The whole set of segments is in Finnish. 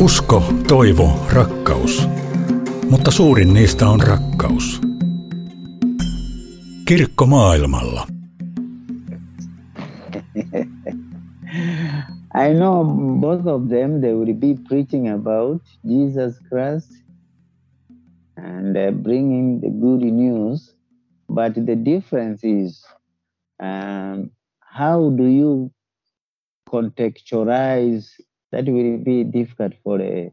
Usko, toivo, rakkaus. Mutta suurin niistä on rakkaus. Kirkko maailmalla. I know both of them, they will be preaching about Jesus Christ and uh, bringing the good news. But the difference is um, how do you contextualize that will be difficult for a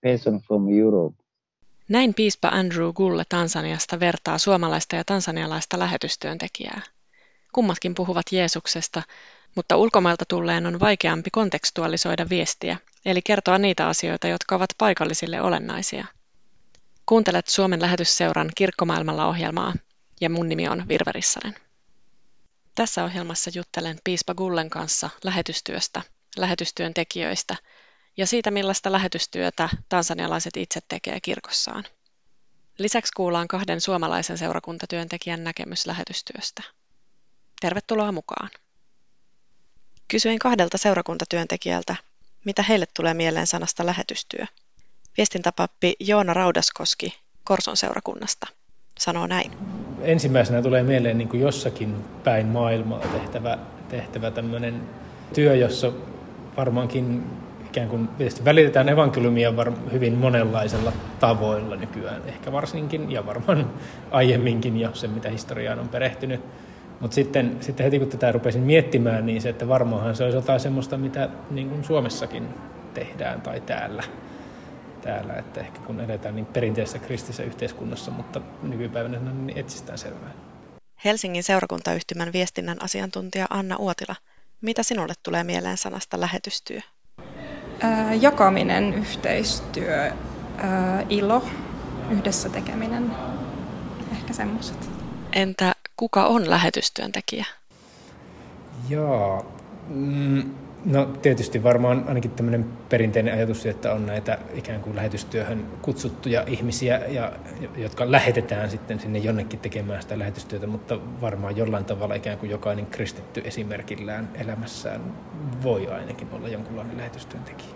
person from Europe. Näin piispa Andrew Gulle Tansaniasta vertaa suomalaista ja tansanialaista lähetystyöntekijää. Kummatkin puhuvat Jeesuksesta, mutta ulkomailta tulleen on vaikeampi kontekstualisoida viestiä, eli kertoa niitä asioita, jotka ovat paikallisille olennaisia. Kuuntelet Suomen lähetysseuran Kirkkomaailmalla ohjelmaa, ja mun nimi on Virve Rissanen. Tässä ohjelmassa juttelen piispa Gullen kanssa lähetystyöstä, lähetystyöntekijöistä ja siitä, millaista lähetystyötä tansanialaiset itse tekee kirkossaan. Lisäksi kuullaan kahden suomalaisen seurakuntatyöntekijän näkemys lähetystyöstä. Tervetuloa mukaan! Kysyin kahdelta seurakuntatyöntekijältä, mitä heille tulee mieleen sanasta lähetystyö. Viestintäpappi Joona Raudaskoski Korson seurakunnasta sanoo näin. Ensimmäisenä tulee mieleen niin kuin jossakin päin maailmaa tehtävä, tehtävä tämmöinen työ, jossa varmaankin ikään kuin välitetään evankeliumia var, hyvin monenlaisella tavoilla nykyään, ehkä varsinkin ja varmaan aiemminkin jo se, mitä historiaan on perehtynyt. Mutta sitten, sitten heti kun tätä rupesin miettimään, niin se, että varmaanhan se olisi jotain semmoista, mitä niin kuin Suomessakin tehdään tai täällä. täällä. Että ehkä kun eletään niin perinteisessä kristillisessä yhteiskunnassa, mutta nykypäivänä on niin etsistään selvää. Helsingin seurakuntayhtymän viestinnän asiantuntija Anna Uotila – mitä sinulle tulee mieleen sanasta lähetystyö? Ää, jakaminen, yhteistyö, ää, ilo, yhdessä tekeminen, ehkä semmoiset. Entä kuka on lähetystyöntekijä? Joo, mm, No tietysti varmaan ainakin tämmöinen perinteinen ajatus, että on näitä ikään kuin lähetystyöhön kutsuttuja ihmisiä, ja, jotka lähetetään sitten sinne jonnekin tekemään sitä lähetystyötä, mutta varmaan jollain tavalla ikään kuin jokainen kristitty esimerkillään elämässään voi ainakin olla jonkunlainen lähetystyöntekijä.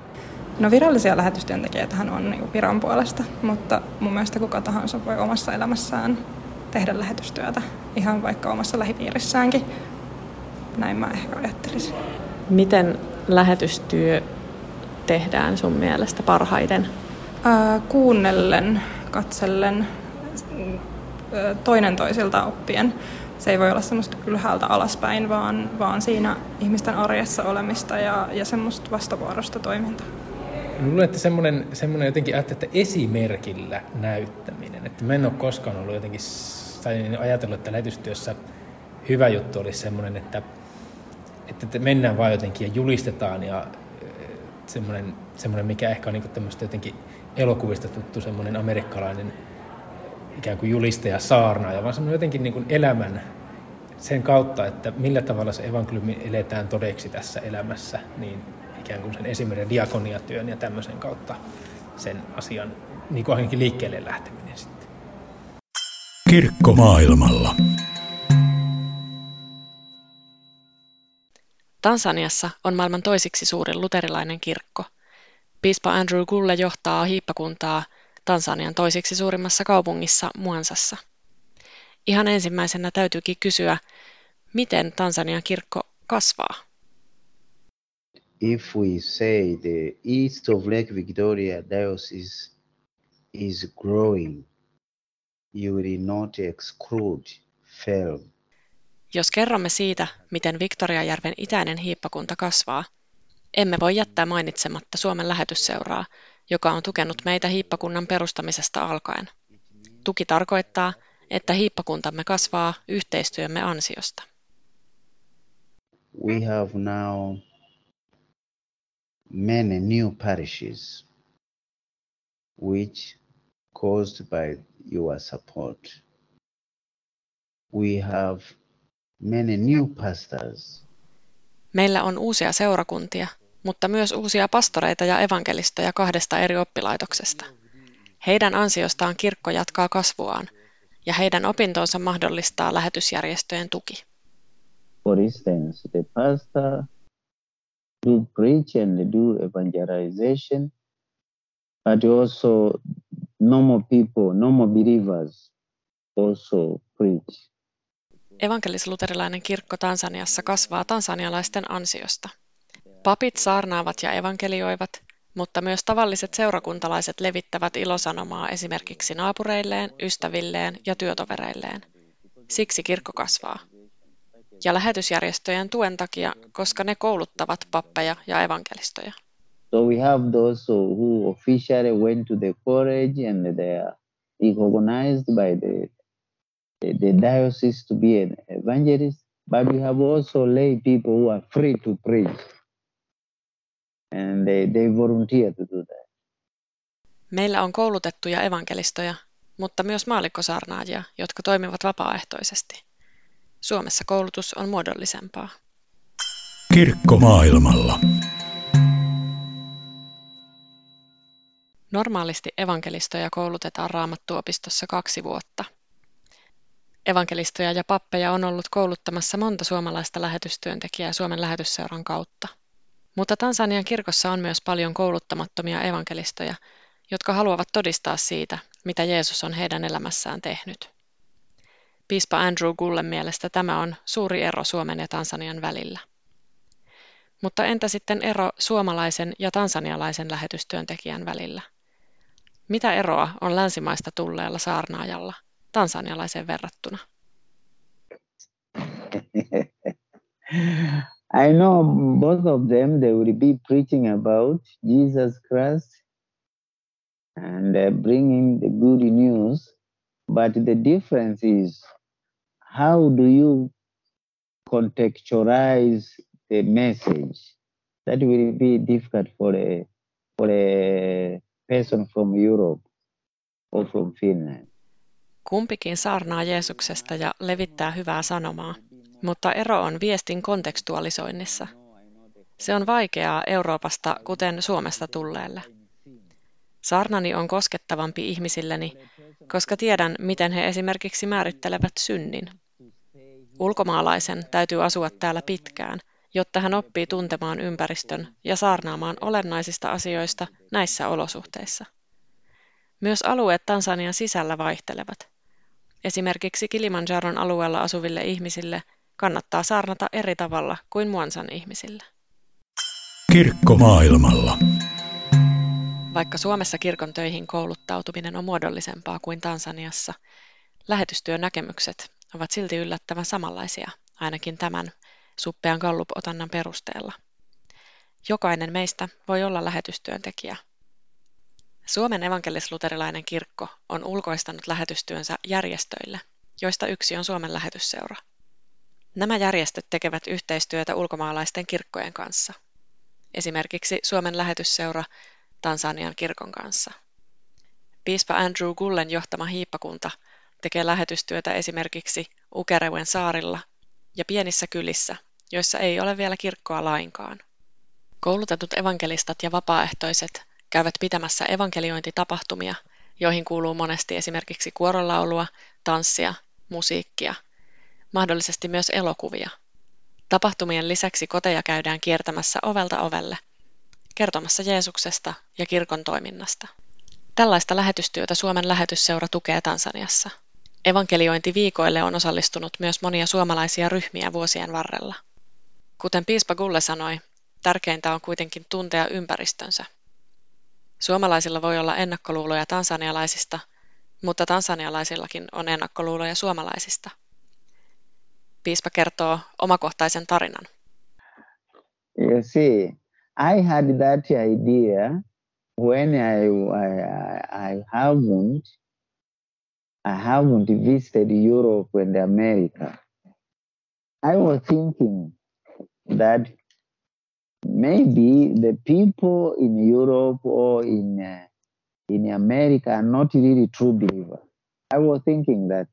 No virallisia lähetystyöntekijöitähän on niin viran puolesta, mutta mun mielestä kuka tahansa voi omassa elämässään tehdä lähetystyötä, ihan vaikka omassa lähipiirissäänkin. Näin mä ehkä ajattelisin. Miten lähetystyö tehdään sun mielestä parhaiten? Ää, kuunnellen, katsellen, toinen toisilta oppien. Se ei voi olla semmoista ylhäältä alaspäin, vaan, vaan siinä ihmisten arjessa olemista ja, ja semmoista vastavuorosta toimintaa. Luulen, että semmoinen, semmoinen jotenkin että esimerkillä näyttäminen. Että mä en ole koskaan ollut jotenkin tai ajatellut, että lähetystyössä hyvä juttu olisi semmoinen, että että mennään vaan jotenkin ja julistetaan ja semmoinen, semmoinen mikä ehkä on niin tämmöistä jotenkin elokuvista tuttu semmoinen amerikkalainen ikään kuin julistaja saarnaaja, vaan semmoinen jotenkin niin kuin elämän sen kautta, että millä tavalla se evankeliumi eletään todeksi tässä elämässä, niin ikään kuin sen esimerkiksi diakoniatyön ja tämmöisen kautta sen asian niin kuin ainakin liikkeelle lähteminen sitten. Kirkko maailmalla. Tansaniassa on maailman toisiksi suurin luterilainen kirkko. Piispa Andrew Gulle johtaa hiippakuntaa Tansanian toisiksi suurimmassa kaupungissa Muansassa. Ihan ensimmäisenä täytyykin kysyä, miten Tansanian kirkko kasvaa? If we say the east of Lake Victoria diocese is growing, you will not exclude Felm jos kerromme siitä, miten Viktoriajärven itäinen hiippakunta kasvaa, emme voi jättää mainitsematta Suomen lähetysseuraa, joka on tukenut meitä hiippakunnan perustamisesta alkaen. Tuki tarkoittaa, että hiippakuntamme kasvaa yhteistyömme ansiosta. We have now many new parishes which caused by your support. We have many new pastors. Meillä on uusia seurakuntia, mutta myös uusia pastoreita ja evankelistoja kahdesta eri oppilaitoksesta. Heidän ansiostaan kirkko jatkaa kasvuaan, ja heidän opintonsa mahdollistaa lähetysjärjestöjen tuki. For instance, the pastor do preach and do evangelization but also normal people, normal believers also preach. Evankelis-luterilainen kirkko Tansaniassa kasvaa tansanialaisten ansiosta. Papit saarnaavat ja evankelioivat, mutta myös tavalliset seurakuntalaiset levittävät ilosanomaa esimerkiksi naapureilleen, ystävilleen ja työtovereilleen. Siksi kirkko kasvaa. Ja lähetysjärjestöjen tuen takia, koska ne kouluttavat pappeja ja evankelistoja. So we have those who officially went to the college and they are recognized by the, the, the diocese to be an evangelist. But we have also lay people who are free to preach. And they, they volunteer to do that. Meillä on koulutettuja evankelistoja, mutta myös maallikkosaarnaajia, jotka toimivat vapaaehtoisesti. Suomessa koulutus on muodollisempaa. Kirkko maailmalla. Normaalisti evankelistoja koulutetaan raamattuopistossa kaksi vuotta. Evankelistoja ja pappeja on ollut kouluttamassa monta suomalaista lähetystyöntekijää Suomen lähetysseuran kautta. Mutta Tansanian kirkossa on myös paljon kouluttamattomia evankelistoja, jotka haluavat todistaa siitä, mitä Jeesus on heidän elämässään tehnyt. Piispa Andrew Gullen mielestä tämä on suuri ero Suomen ja Tansanian välillä. Mutta entä sitten ero suomalaisen ja tansanialaisen lähetystyöntekijän välillä? Mitä eroa on länsimaista tulleella saarnaajalla tansanialaiseen verrattuna? I know both of them, they will be preaching about Jesus Christ and uh, bringing the good news. But the difference is how do you contextualize the message? That will be difficult for a, for a person from Europe or from Finland. Kumpikin saarnaa Jeesuksesta ja levittää hyvää sanomaa, mutta ero on viestin kontekstualisoinnissa. Se on vaikeaa Euroopasta, kuten Suomesta tulleelle. Saarnani on koskettavampi ihmisilleni, koska tiedän, miten he esimerkiksi määrittelevät synnin. Ulkomaalaisen täytyy asua täällä pitkään, jotta hän oppii tuntemaan ympäristön ja saarnaamaan olennaisista asioista näissä olosuhteissa. Myös alueet Tansanian sisällä vaihtelevat. Esimerkiksi Kilimanjaron alueella asuville ihmisille kannattaa saarnata eri tavalla kuin Muansan ihmisille. Kirkko maailmalla. Vaikka Suomessa kirkon töihin kouluttautuminen on muodollisempaa kuin Tansaniassa, lähetystyön näkemykset ovat silti yllättävän samanlaisia, ainakin tämän suppean gallup-otannan perusteella. Jokainen meistä voi olla lähetystyöntekijä. Suomen evankelis-luterilainen kirkko on ulkoistanut lähetystyönsä järjestöille, joista yksi on Suomen lähetysseura. Nämä järjestöt tekevät yhteistyötä ulkomaalaisten kirkkojen kanssa, esimerkiksi Suomen lähetysseura Tansanian kirkon kanssa. Piispa Andrew Gullen johtama hiippakunta tekee lähetystyötä esimerkiksi Ukerewen saarilla ja pienissä kylissä, joissa ei ole vielä kirkkoa lainkaan. Koulutetut evankelistat ja vapaaehtoiset käyvät pitämässä evankeliointitapahtumia, joihin kuuluu monesti esimerkiksi kuorolaulua, tanssia, musiikkia, mahdollisesti myös elokuvia. Tapahtumien lisäksi koteja käydään kiertämässä ovelta ovelle, kertomassa Jeesuksesta ja kirkon toiminnasta. Tällaista lähetystyötä Suomen lähetysseura tukee Tansaniassa. Evankeliointiviikoille on osallistunut myös monia suomalaisia ryhmiä vuosien varrella. Kuten piispa Gulle sanoi, tärkeintä on kuitenkin tuntea ympäristönsä. Suomalaisilla voi olla ennakkoluuloja tansanialaisista, mutta tansanialaisillakin on ennakkoluuloja suomalaisista. Piispa kertoo omakohtaisen tarinan. You see, I had that idea when I, I, I haven't I haven't visited Europe and America. I was thinking that maybe the people in Europe or in uh, in America are not really true believers. I was thinking that.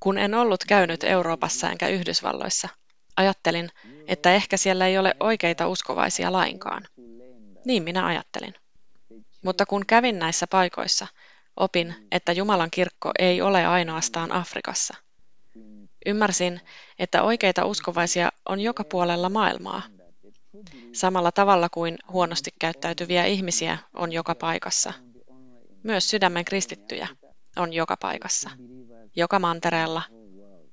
Kun en ollut käynyt Euroopassa enkä Yhdysvalloissa, ajattelin, että ehkä siellä ei ole oikeita uskovaisia lainkaan. Niin minä ajattelin. Mutta kun kävin näissä paikoissa, opin, että Jumalan kirkko ei ole ainoastaan Afrikassa. Ymmärsin, että oikeita uskovaisia on joka puolella maailmaa. Samalla tavalla kuin huonosti käyttäytyviä ihmisiä on joka paikassa. Myös sydämen kristittyjä on joka paikassa, joka mantereella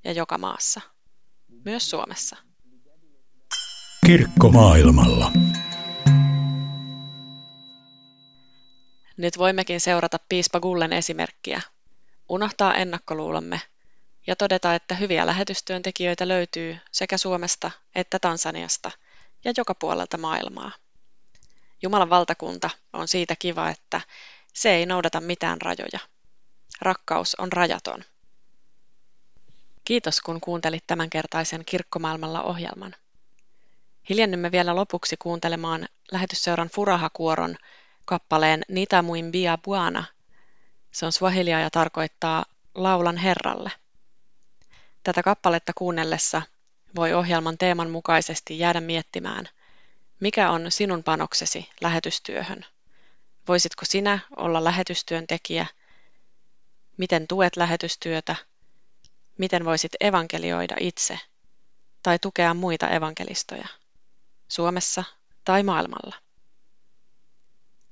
ja joka maassa, myös Suomessa. Kirkko maailmalla. Nyt voimmekin seurata piispa Gullen esimerkkiä, unohtaa ennakkoluulomme ja todeta, että hyviä lähetystyöntekijöitä löytyy sekä Suomesta että Tansaniasta ja joka puolelta maailmaa. Jumalan valtakunta on siitä kiva, että se ei noudata mitään rajoja. Rakkaus on rajaton. Kiitos kun kuuntelit tämänkertaisen Kirkkomaailmalla ohjelman. Hiljennymme vielä lopuksi kuuntelemaan lähetysseuran Furahakuoron kappaleen Nita Muimbia Buana. Se on swahilia ja tarkoittaa laulan Herralle. Tätä kappaletta kuunnellessa voi ohjelman teeman mukaisesti jäädä miettimään, mikä on sinun panoksesi lähetystyöhön. Voisitko sinä olla lähetystyöntekijä? Miten tuet lähetystyötä? Miten voisit evankelioida itse tai tukea muita evankelistoja Suomessa tai maailmalla?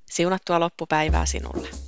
Siunattua loppupäivää sinulle.